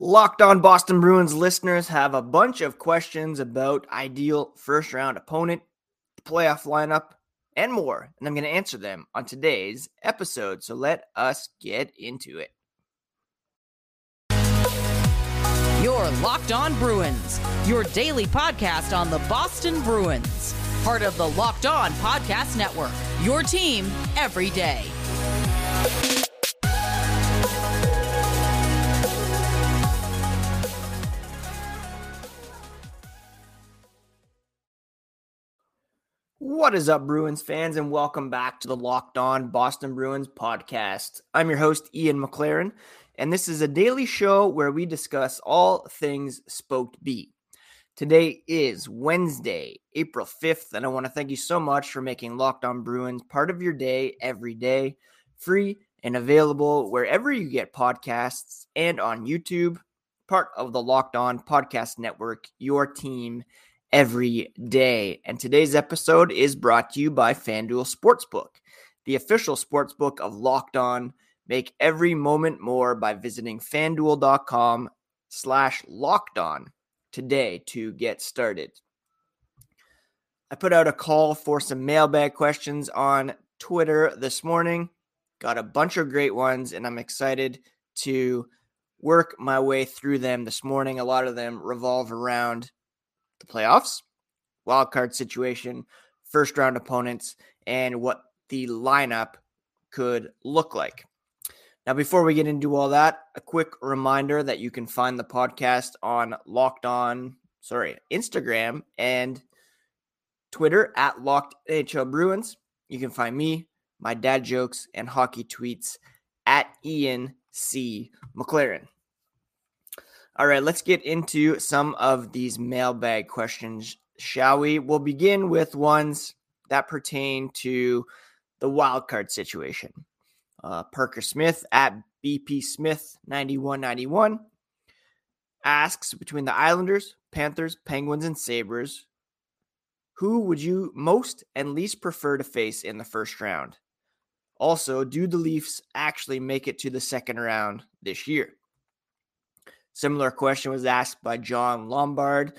Locked on Boston Bruins listeners have a bunch of questions about ideal first round opponent, playoff lineup, and more. And I'm going to answer them on today's episode. So let us get into it. Your Locked On Bruins, your daily podcast on the Boston Bruins, part of the Locked On Podcast Network, your team every day. What is up, Bruins fans, and welcome back to the Locked On Boston Bruins podcast. I'm your host, Ian McLaren, and this is a daily show where we discuss all things Spoked B. Today is Wednesday, April 5th, and I want to thank you so much for making Locked On Bruins part of your day every day, free and available wherever you get podcasts and on YouTube, part of the Locked On Podcast Network, your team every day. And today's episode is brought to you by FanDuel Sportsbook, the official sportsbook of Locked On. Make every moment more by visiting fanduel.com slash locked on today to get started. I put out a call for some mailbag questions on Twitter this morning. Got a bunch of great ones, and I'm excited to work my way through them this morning. A lot of them revolve around the playoffs, wild card situation, first round opponents, and what the lineup could look like. Now, before we get into all that, a quick reminder that you can find the podcast on Locked On, sorry, Instagram and Twitter at Locked NHL Bruins. You can find me, my dad jokes, and hockey tweets at Ian C. McLaren. All right, let's get into some of these mailbag questions, shall we? We'll begin with ones that pertain to the wild card situation. Uh, Parker Smith at BP Smith 9191 asks between the Islanders, Panthers, Penguins, and Sabres, who would you most and least prefer to face in the first round? Also, do the Leafs actually make it to the second round this year? Similar question was asked by John Lombard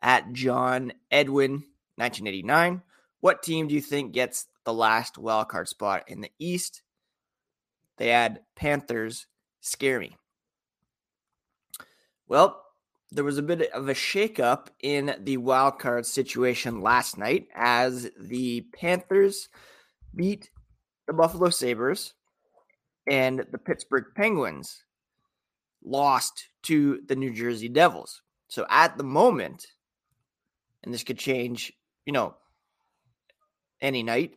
at John Edwin 1989. What team do you think gets the last wildcard spot in the East? They add Panthers scare me. Well, there was a bit of a shakeup in the wildcard situation last night as the Panthers beat the Buffalo Sabres and the Pittsburgh Penguins lost to the New Jersey Devils. So at the moment, and this could change, you know, any night,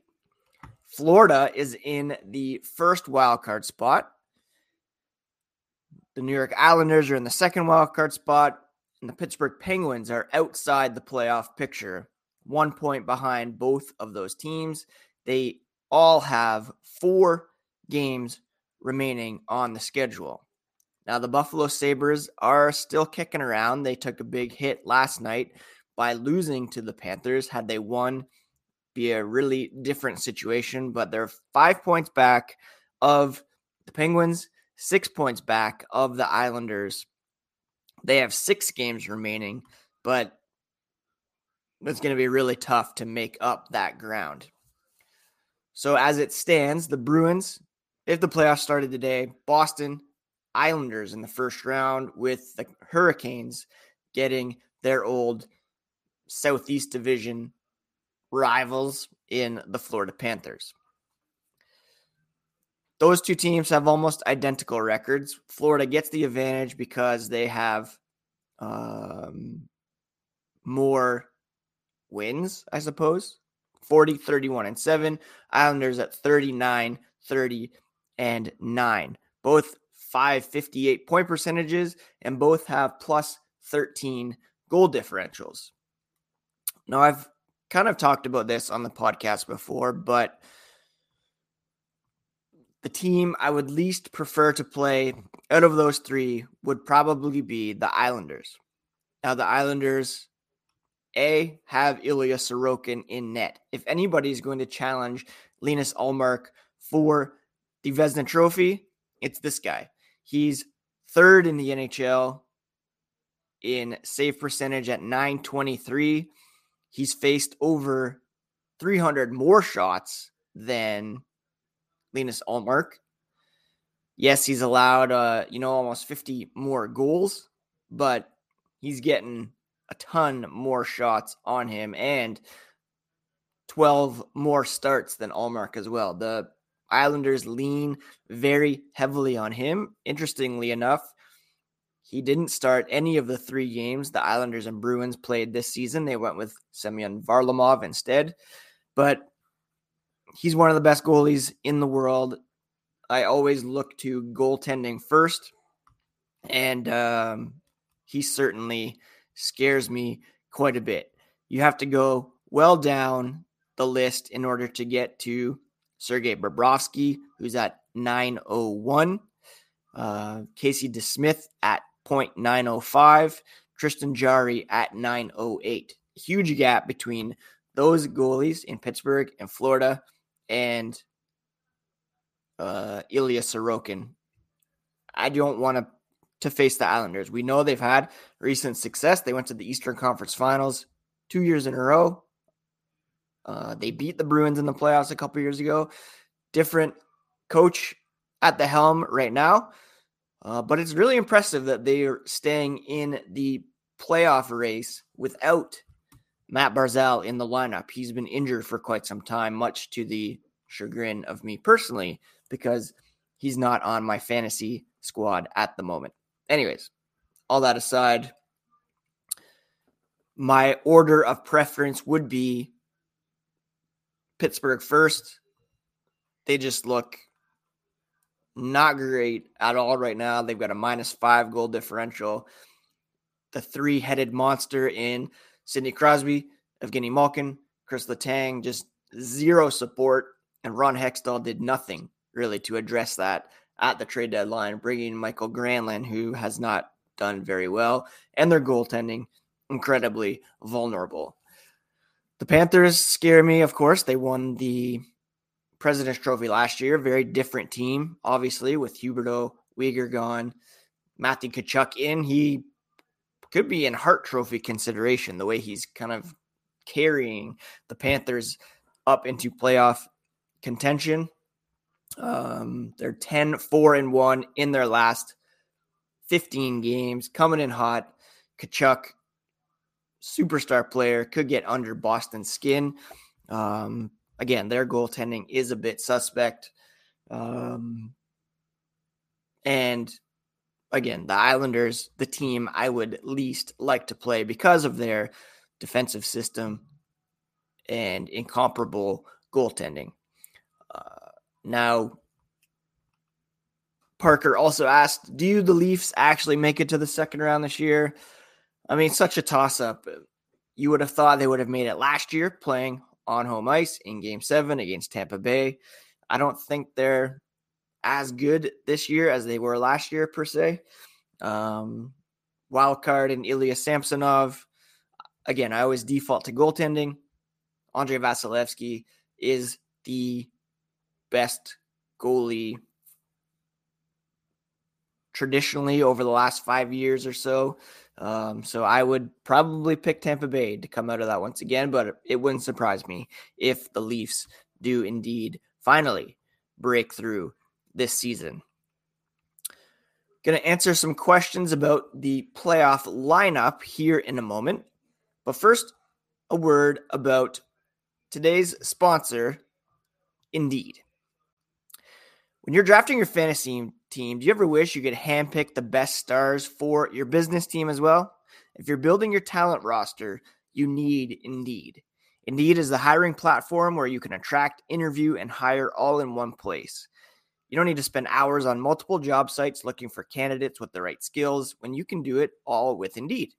Florida is in the first wild card spot. The New York Islanders are in the second wild card spot, and the Pittsburgh Penguins are outside the playoff picture, one point behind both of those teams. They all have four games remaining on the schedule. Now, the Buffalo Sabres are still kicking around. They took a big hit last night by losing to the Panthers. Had they won, be a really different situation, but they're five points back of the Penguins, six points back of the Islanders. They have six games remaining, but it's going to be really tough to make up that ground. So, as it stands, the Bruins, if the playoffs started today, Boston, Islanders in the first round, with the Hurricanes getting their old Southeast Division rivals in the Florida Panthers. Those two teams have almost identical records. Florida gets the advantage because they have um, more wins, I suppose 40, 31, and 7. Islanders at 39, 30, and 9. Both 558 point percentages and both have plus 13 goal differentials. Now, I've kind of talked about this on the podcast before, but the team I would least prefer to play out of those three would probably be the Islanders. Now, the Islanders, A, have Ilya Sorokin in net. If anybody's going to challenge Linus Ullmark for the Vezina Trophy, it's this guy. He's third in the NHL in save percentage at 923. He's faced over 300 more shots than Linus Ullmark. Yes, he's allowed, uh, you know, almost 50 more goals, but he's getting a ton more shots on him and 12 more starts than Ullmark as well. The Islanders lean very heavily on him. Interestingly enough, he didn't start any of the three games the Islanders and Bruins played this season. They went with Semyon Varlamov instead. But he's one of the best goalies in the world. I always look to goaltending first. And um, he certainly scares me quite a bit. You have to go well down the list in order to get to Sergei Bobrovsky, who's at 901. Uh, Casey DeSmith at 0.905. Tristan Jarry at 908. Huge gap between those goalies in Pittsburgh and Florida and uh, Ilya Sorokin. I don't want to to face the Islanders. We know they've had recent success. They went to the Eastern Conference Finals two years in a row. Uh, they beat the Bruins in the playoffs a couple years ago. Different coach at the helm right now. Uh, but it's really impressive that they are staying in the playoff race without Matt Barzal in the lineup. He's been injured for quite some time, much to the chagrin of me personally, because he's not on my fantasy squad at the moment. Anyways, all that aside, my order of preference would be Pittsburgh first. They just look not great at all right now. They've got a minus five goal differential. The three headed monster in Sidney Crosby, Evgeny Malkin, Chris Letang, just zero support. And Ron Hextall did nothing really to address that at the trade deadline, bringing Mikael Granlund, who has not done very well, and their goaltending incredibly vulnerable. The Panthers scare me, of course. They won the President's Trophy last year. Very different team, obviously, with Huberdeau, Weegar gone, Matthew Tkachuk in. He could be in Hart Trophy consideration the way he's kind of carrying the Panthers up into playoff contention. Um, they're 10 4 and 1 in their last 15 games, coming in hot. Tkachuk, superstar player, could get under Boston's skin. Um, again, their goaltending is a bit suspect. Um, and again, the Islanders, the team I would least like to play because of their defensive system and incomparable goaltending. Uh, now, Parker also asked, Do the Leafs actually make it to the second round this year? I mean, such a toss up. You would have thought they would have made it last year playing on home ice in game seven against Tampa Bay. I don't think they're as good this year as they were last year, per se. Um, wild card and Ilya Samsonov. Again, I always default to goaltending. Andrei Vasilevskiy is the best goalie traditionally over the last five years or so. Um, so I would probably pick Tampa Bay to come out of that once again, but it wouldn't surprise me if the Leafs do indeed finally break through this season. Going to answer some questions about the playoff lineup here in a moment. But first, a word about today's sponsor, Indeed. When you're drafting your fantasy team, do you ever wish you could handpick the best stars for your business team as well? If you're building your talent roster, you need Indeed. Indeed is the hiring platform where you can attract, interview, and hire all in one place. You don't need to spend hours on multiple job sites looking for candidates with the right skills when you can do it all with Indeed.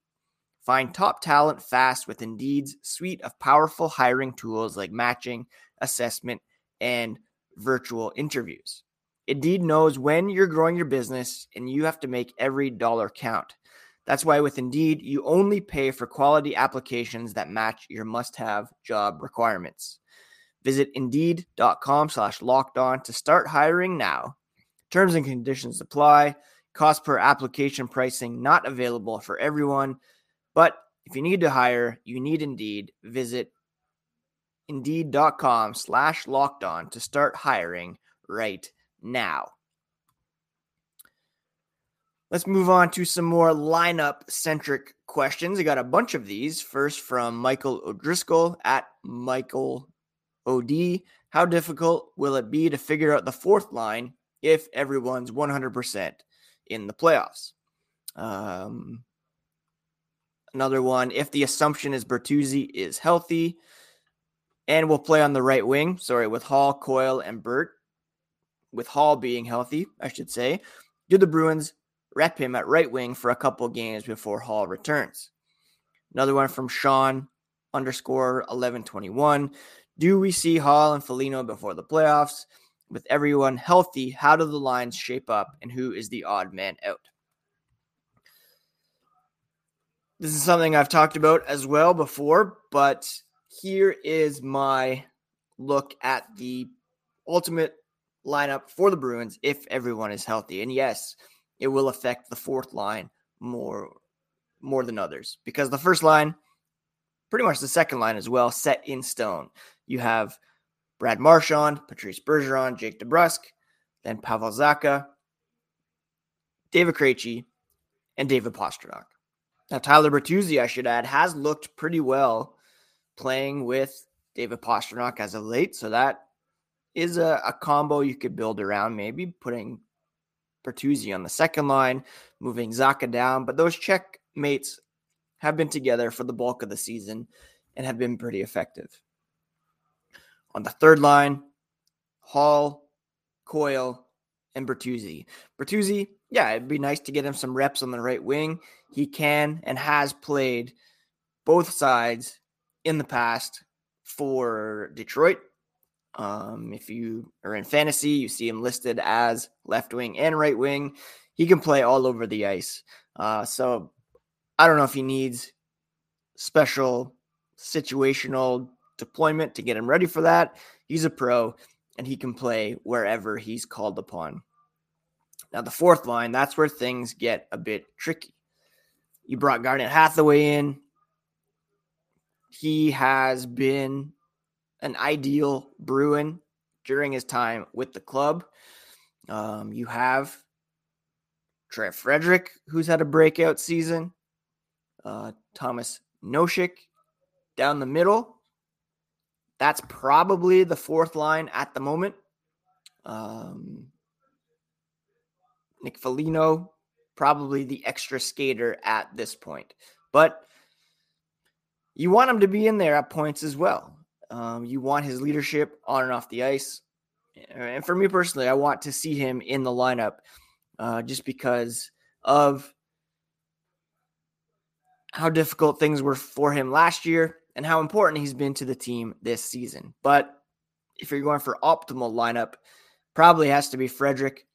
Find top talent fast with Indeed's suite of powerful hiring tools like matching, assessment, and virtual interviews. Indeed knows when you're growing your business and you have to make every dollar count. That's why with Indeed, you only pay for quality applications that match your must-have job requirements. Visit Indeed.com slash locked on to start hiring now. Terms and conditions apply. Cost per application pricing not available for everyone, but if you need to hire, you need Indeed. Visit indeed.com slash locked on to start hiring right now. Let's move on to some more lineup centric questions. I got a bunch of these. First from Michael O'Driscoll at Michael OD. How difficult will it be to figure out the fourth line if everyone's 100% in the playoffs? Um, another one. If the assumption is Bertuzzi is healthy and will play on the right wing, sorry, with Hall, Coyle, and Burt, with Hall being healthy, I should say, do the Bruins rep him at right wing for a couple games before Hall returns. Another one from Sean underscore 1121. Do we see Hall and Foligno before the playoffs? With everyone healthy, how do the lines shape up and who is the odd man out? This is something I've talked about as well before, but here is my look at the ultimate lineup for the Bruins if everyone is healthy. And yes, it will affect the fourth line more more than others because the first line, pretty much the second line as well, set in stone. You have Brad Marchand, Patrice Bergeron, Jake DeBrusk, then Pavel Zacha, David Krejci, and David Pastrnak. Now, Tyler Bertuzzi, I should add, has looked pretty well playing with David Pastrnak as of late. So that is a, a combo you could build around, maybe putting Bertuzzi on the second line, moving Zacha down. But those checkmates have been together for the bulk of the season and have been pretty effective. On the third line, Hall, Coyle, and Bertuzzi. Bertuzzi, yeah, it'd be nice to get him some reps on the right wing. He can and has played both sides in the past for Detroit um, if you are in fantasy, you see him listed as left wing and right wing. He can play all over the ice. Uh, so I don't know if he needs special situational deployment to get him ready for that. He's a pro and he can play wherever he's called upon. Now, the fourth line, that's where things get a bit tricky. You brought Garnet Hathaway in. He has been an ideal Bruin during his time with the club. Um, you have Trent Frederick, who's had a breakout season. Uh, Thomas Nosek down the middle. That's probably the fourth line at the moment. Um, Nick Foligno, probably the extra skater at this point. But you want him to be in there at points as well. Um, you want his leadership on and off the ice. And for me personally, I want to see him in the lineup uh, just because of how difficult things were for him last year and how important he's been to the team this season. But if you're going for optimal lineup, probably has to be Frederick,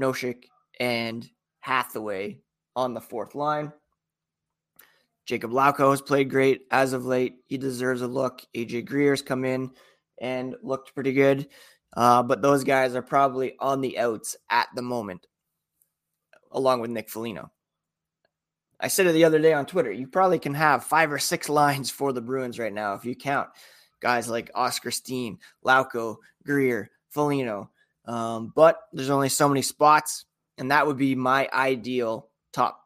Nosek, and Hathaway on the fourth line. Jakub Lauko has played great as of late. He deserves a look. AJ Greer's come in and looked pretty good. Uh, but those guys are probably on the outs at the moment, along with Nick Foligno. I said it the other day on Twitter. You probably can have five or six lines for the Bruins right now if you count guys like Oskar Steen, Lauko, Greer, Foligno. Um, but there's only so many spots, and that would be my ideal top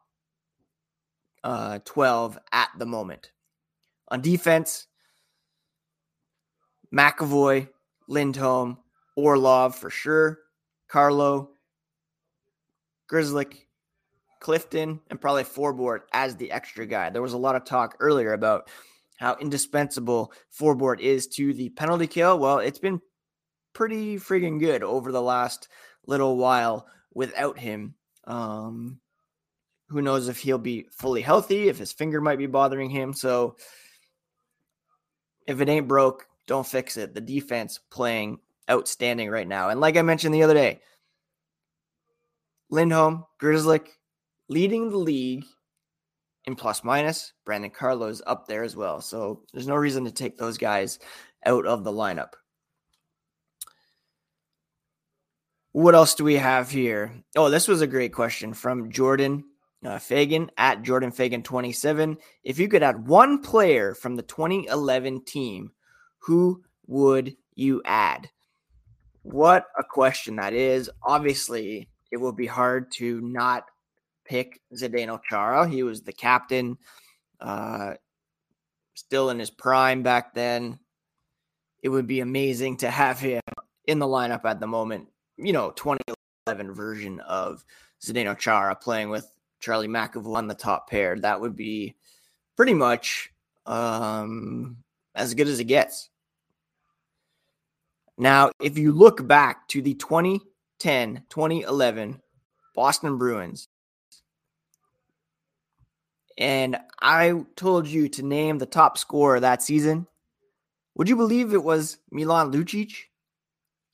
uh, 12 at the moment. On defense, McAvoy, Lindholm, Orlov for sure, Carlo, Grzelcyk, Clifton, and probably Forbort as the extra guy. There was a lot of talk earlier about how indispensable Forbort is to the penalty kill. Well, it's been pretty friggin' good over the last little while without him. Um, who knows if he'll be fully healthy, if his finger might be bothering him. So if it ain't broke, don't fix it. The defense playing outstanding right now. And like I mentioned the other day, Lindholm, Grzelcyk leading the league in plus minus. Brandon Carlo's up there as well. So there's no reason to take those guys out of the lineup. What else do we have here? Oh, this was a great question from Jordan uh, Fagan at Jordan Fagan 27. If you could add one player from the 2011 team, who would you add? What a question that is. Obviously, it will be hard to not pick Zdeno Chara. He was the captain, uh, still in his prime back then. It would be amazing to have him in the lineup at the moment. You know, 2011 version of Zdeno Chara playing with Charlie McAvoy on the top pair. That would be pretty much um, as good as it gets. Now, if you look back to the 2010 2011 Boston Bruins, and I told you to name the top scorer that season, would you believe it was Milan Lucic?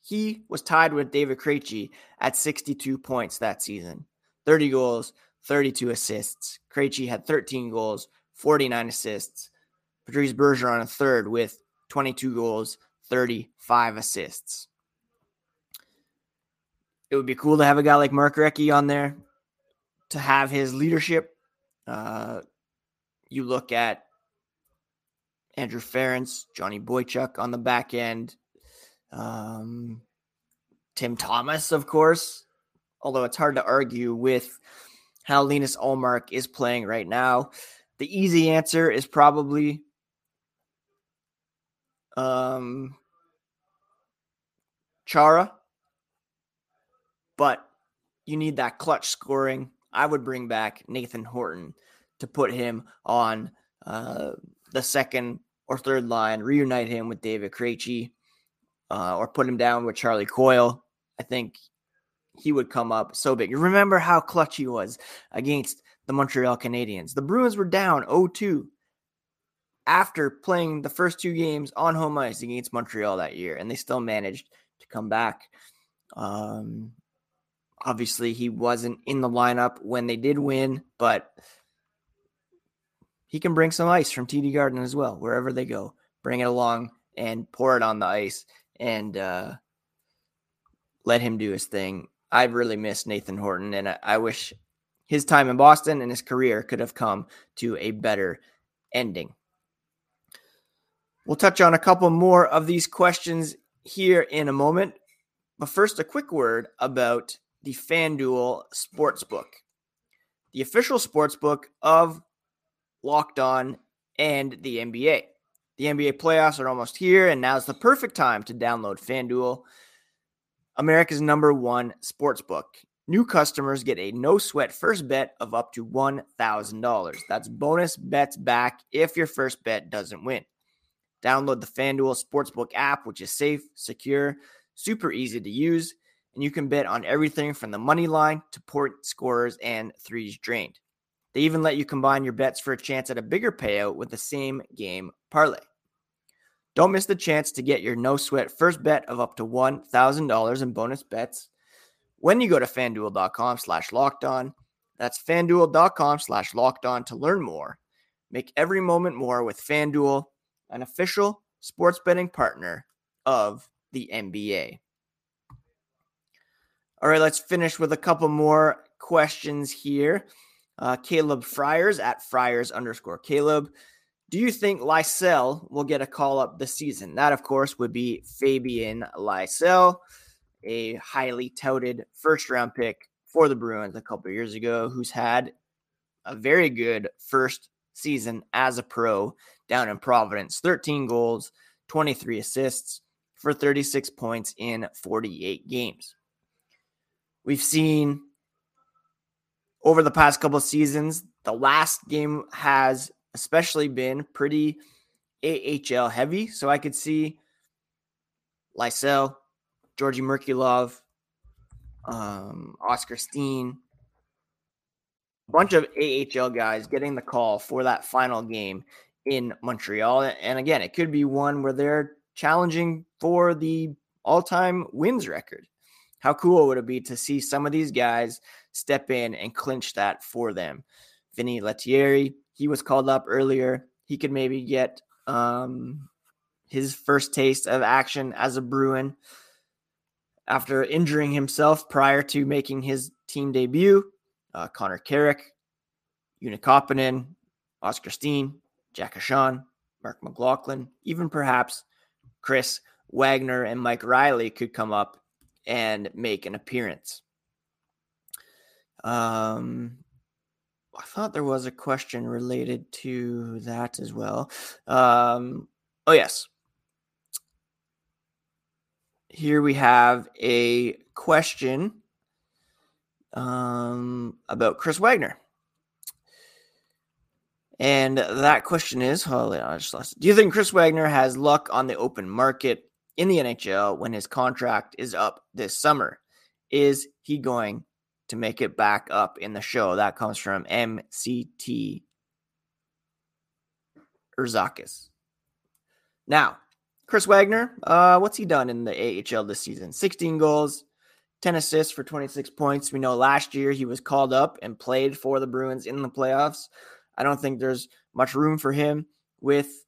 He was tied with David Krejci at 62 points that season, 30 goals, 32 assists. Krejci had 13 goals, 49 assists. Patrice Bergeron on a third with 22 goals, 35 assists. It would be cool to have a guy like Mark Recchi on there to have his leadership. Uh, you look at Andrew Ference, Johnny Boychuk on the back end, um, Tim Thomas, of course. Although it's hard to argue with how Linus Ullmark is playing right now. The easy answer is probably um, Chara, but you need that clutch scoring. I would bring back Nathan Horton to put him on uh, the second or third line, reunite him with David Krejci, uh, or put him down with Charlie Coyle. I think he would come up so big. You remember how clutch he was against the Montreal Canadiens. The Bruins were down 0-2 after playing the first two games on home ice against Montreal that year, and they still managed to come back. Um, obviously, he wasn't in the lineup when they did win, but he can bring some ice from TD Garden as well, wherever they go. Bring it along and pour it on the ice and uh, let him do his thing. I've really missed Nathan Horton, and I, I wish his time in Boston and his career could have come to a better ending. We'll touch on a couple more of these questions here in a moment. But first, a quick word about the FanDuel Sportsbook, the official sportsbook of Locked On and the NBA. The NBA playoffs are almost here, and now's the perfect time to download FanDuel. America's number one sports book. New customers get a no sweat first bet of up to $1,000. That's bonus bets back if your first bet doesn't win. Download the FanDuel Sportsbook app, which is safe, secure, super easy to use, and you can bet on everything from the money line to port scorers and threes drained. They even let you combine your bets for a chance at a bigger payout with the same game parlay. Don't miss the chance to get your no sweat first bet of up to $1,000 in bonus bets when you go to fanduel.com slash locked on. That's fanduel.com slash locked on to learn more. Make every moment more with Fanduel, an official sports betting partner of the NBA. All right, let's finish with a couple more questions here. Uh, Caleb Friars at Friars underscore Caleb do you think Lysell will get a call up this season? That, of course, would be Fabian Lysell, a highly touted first round pick for the Bruins a couple years ago, who's had a very good first season as a pro down in Providence 13 goals, 23 assists for 36 points in 48 games. We've seen over the past couple seasons, the last game has especially been pretty AHL heavy. So I could see Lysell, Georgi Merkulov, um, Oskar Steen, a bunch of AHL guys getting the call for that final game in Montreal. And again, it could be one where they're challenging for the all time wins record. How cool would it be to see some of these guys step in and clinch that for them? Vinny Lettieri, he was called up earlier. He could maybe get um, his first taste of action as a Bruin. after injuring himself prior to making his team debut. Uh, Connor Carrick, Unikoppanen, Oskar Steen, Jack Ahcan, Marc McLaughlin, even perhaps Chris Wagner and Mike Reilly could come up and make an appearance. Um, I thought there was a question related to that as well. Um, oh, yes. Here we have a question um, about Chris Wagner. And that question is, oh, I just lost it. Do you think Chris Wagner has luck on the open market in the NHL when his contract is up this summer? Is he going to make it back up in the show? That comes from MCT Urzakis. Now, Chris Wagner, uh, what's he done in the AHL this season? 16 goals, 10 assists for 26 points. We know last year he was called up and played for the Bruins in the playoffs. I don't think there's much room for him with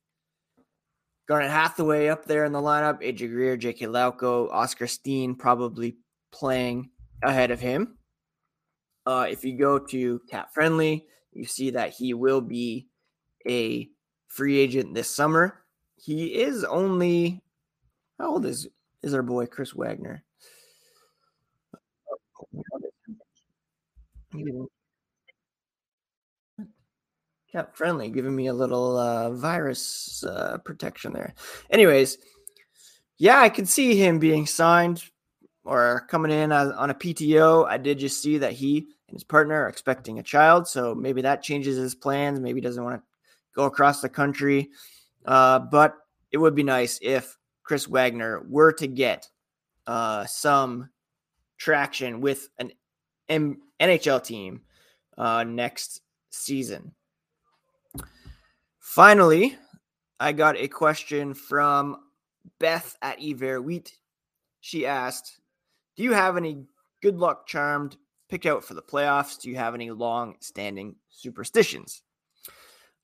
Garnet Hathaway up there in the lineup, AJ Greer, JK Lauko, Oskar Steen probably playing ahead of him. Uh, if you go to CapFriendly, you see that he will be a free agent this summer. He is only how old is is our boy Chris Wagner? CapFriendly, giving me a little uh, virus uh, protection there. Anyways, yeah, I can see him being signed or coming in on a PTO. I did just see that he and his partner are expecting a child, so maybe that changes his plans. Maybe he doesn't want to go across the country. Uh, but it would be nice if Chris Wagner were to get uh, some traction with an M- NHL team uh, next season. Finally, I got a question from Beth at Ever Wheat. She asked, Do you have any good luck charmed picked out for the playoffs? Do you have any long standing superstitions?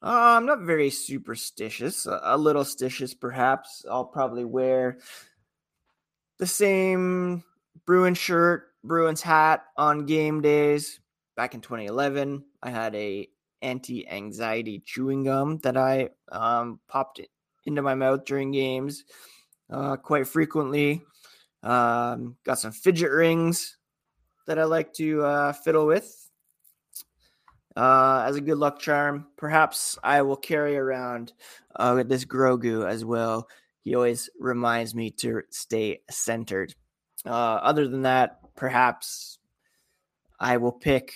Uh, I'm not very superstitious, a, a little stitious perhaps. I'll probably wear the same Bruin shirt, Bruins hat on game days. Back in 2011, I had a anti-anxiety chewing gum that I um, popped into my mouth during games uh, quite frequently. Um, got some fidget rings that I like to uh, fiddle with uh, as a good luck charm. Perhaps I will carry around uh, this Grogu as well. He always reminds me to stay centered. Uh, other than that, perhaps I will pick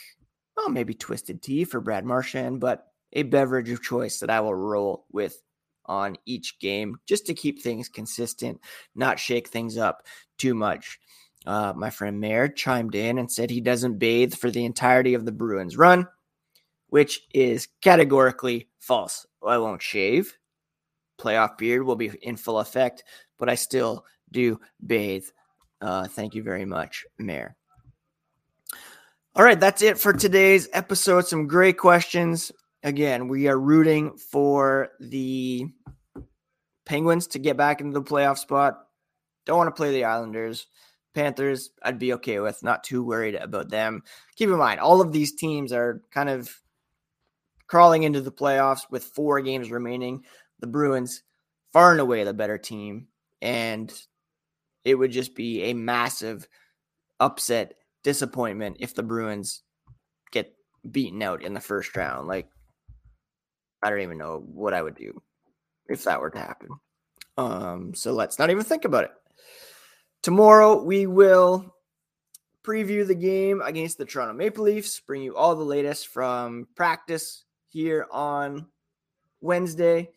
well, maybe twisted tea for Brad Marchand, but a beverage of choice that I will roll with on each game just to keep things consistent, not shake things up too much. Uh, my friend Mayor chimed in and said he doesn't bathe for the entirety of the Bruins run, which is categorically false. I won't shave. Playoff beard will be in full effect, but I still do bathe. Uh, thank you very much, Mayor. All right, that's it for today's episode. Some great questions. Again, we are rooting for the Penguins to get back into the playoff spot. Don't want to play the Islanders. Panthers, I'd be okay with. Not too worried about them. Keep in mind, all of these teams are kind of crawling into the playoffs with four games remaining. The Bruins, far and away the better team. And it would just be a massive upset disappointment if the Bruins get beaten out in the first round. Like, I don't even know what I would do if that were to happen. Um, so let's not even think about it. Tomorrow we will preview the game against the Toronto Maple Leafs, bring you all the latest from practice here on Wednesday,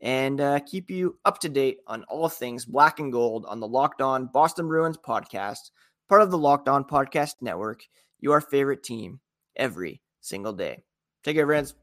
and uh, keep you up to date on all things black and gold on the Locked On Boston Bruins podcast part of the Locked On Podcast Network, your favorite team every single day. Take care, friends.